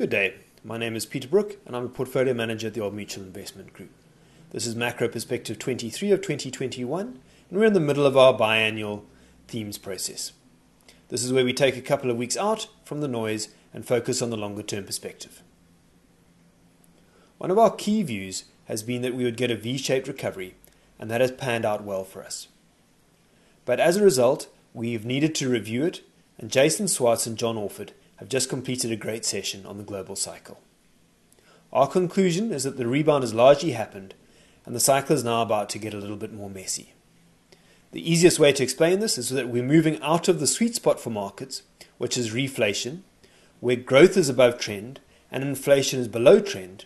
Good day. My name is Peter Brooke, and I'm a portfolio manager at the Old Mutual Investment Group. This is Macro Perspective 23 of 2021, and we're in the middle of our biannual themes process. This is where we take a couple of weeks out from the noise and focus on the longer term perspective. One of our key views has been that we would get a V shaped recovery, and that has panned out well for us. But as a result, we've needed to review it, and Jason Swartz and John Orford have just completed a great session on the global cycle. Our conclusion is that the rebound has largely happened, and the cycle is now about to get a little bit more messy. The easiest way to explain this is that we're moving out of the sweet spot for markets, which is reflation, where growth is above trend and inflation is below trend,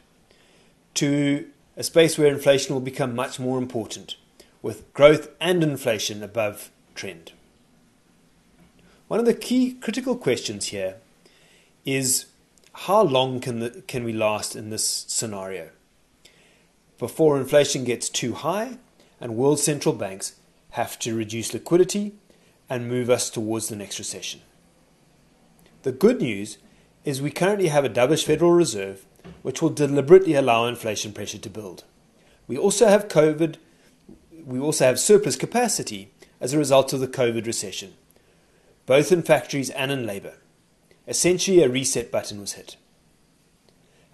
to a space where inflation will become much more important, with growth and inflation above trend. One of the key critical questions here is how long can, the, can we last in this scenario? Before inflation gets too high and world central banks have to reduce liquidity and move us towards the next recession. The good news is we currently have a dovish Federal Reserve which will deliberately allow inflation pressure to build. We also have COVID, we also have surplus capacity as a result of the COVID recession, both in factories and in labour. Essentially, a reset button was hit.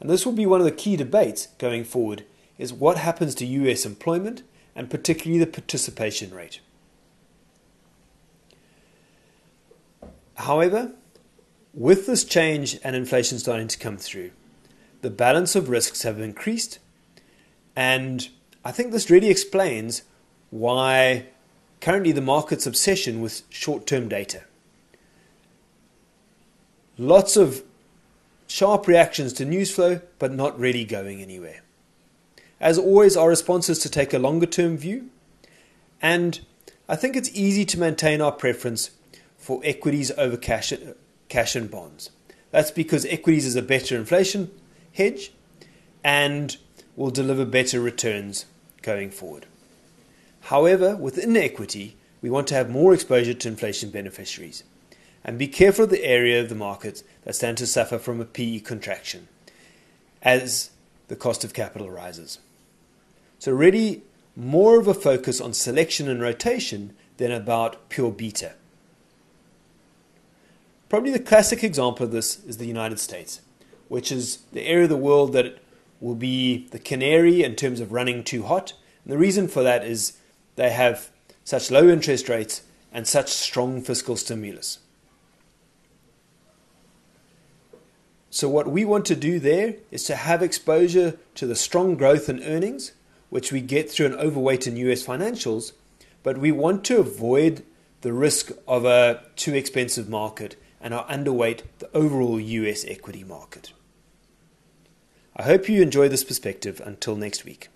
And this will be one of the key debates going forward is what happens to US employment and particularly the participation rate. However, with this change and inflation starting to come through, the balance of risks have increased, and I think this really explains why currently the market's obsession with short term data. Lots of sharp reactions to news flow, but not really going anywhere. As always, our response is to take a longer term view, and I think it's easy to maintain our preference for equities over cash, cash and bonds. That's because equities is a better inflation hedge and will deliver better returns going forward. However, within equity, we want to have more exposure to inflation beneficiaries and be careful of the area of the market that stand to suffer from a PE contraction as the cost of capital rises. So, really, more of a focus on selection and rotation than about pure beta. Probably the classic example of this is the United States, which is the area of the world that will be the canary in terms of running too hot. And the reason for that is they have such low interest rates and such strong fiscal stimulus. So, what we want to do there is to have exposure to the strong growth in earnings, which we get through an overweight in US financials, but we want to avoid the risk of a too expensive market and are underweight the overall US equity market. I hope you enjoy this perspective. Until next week.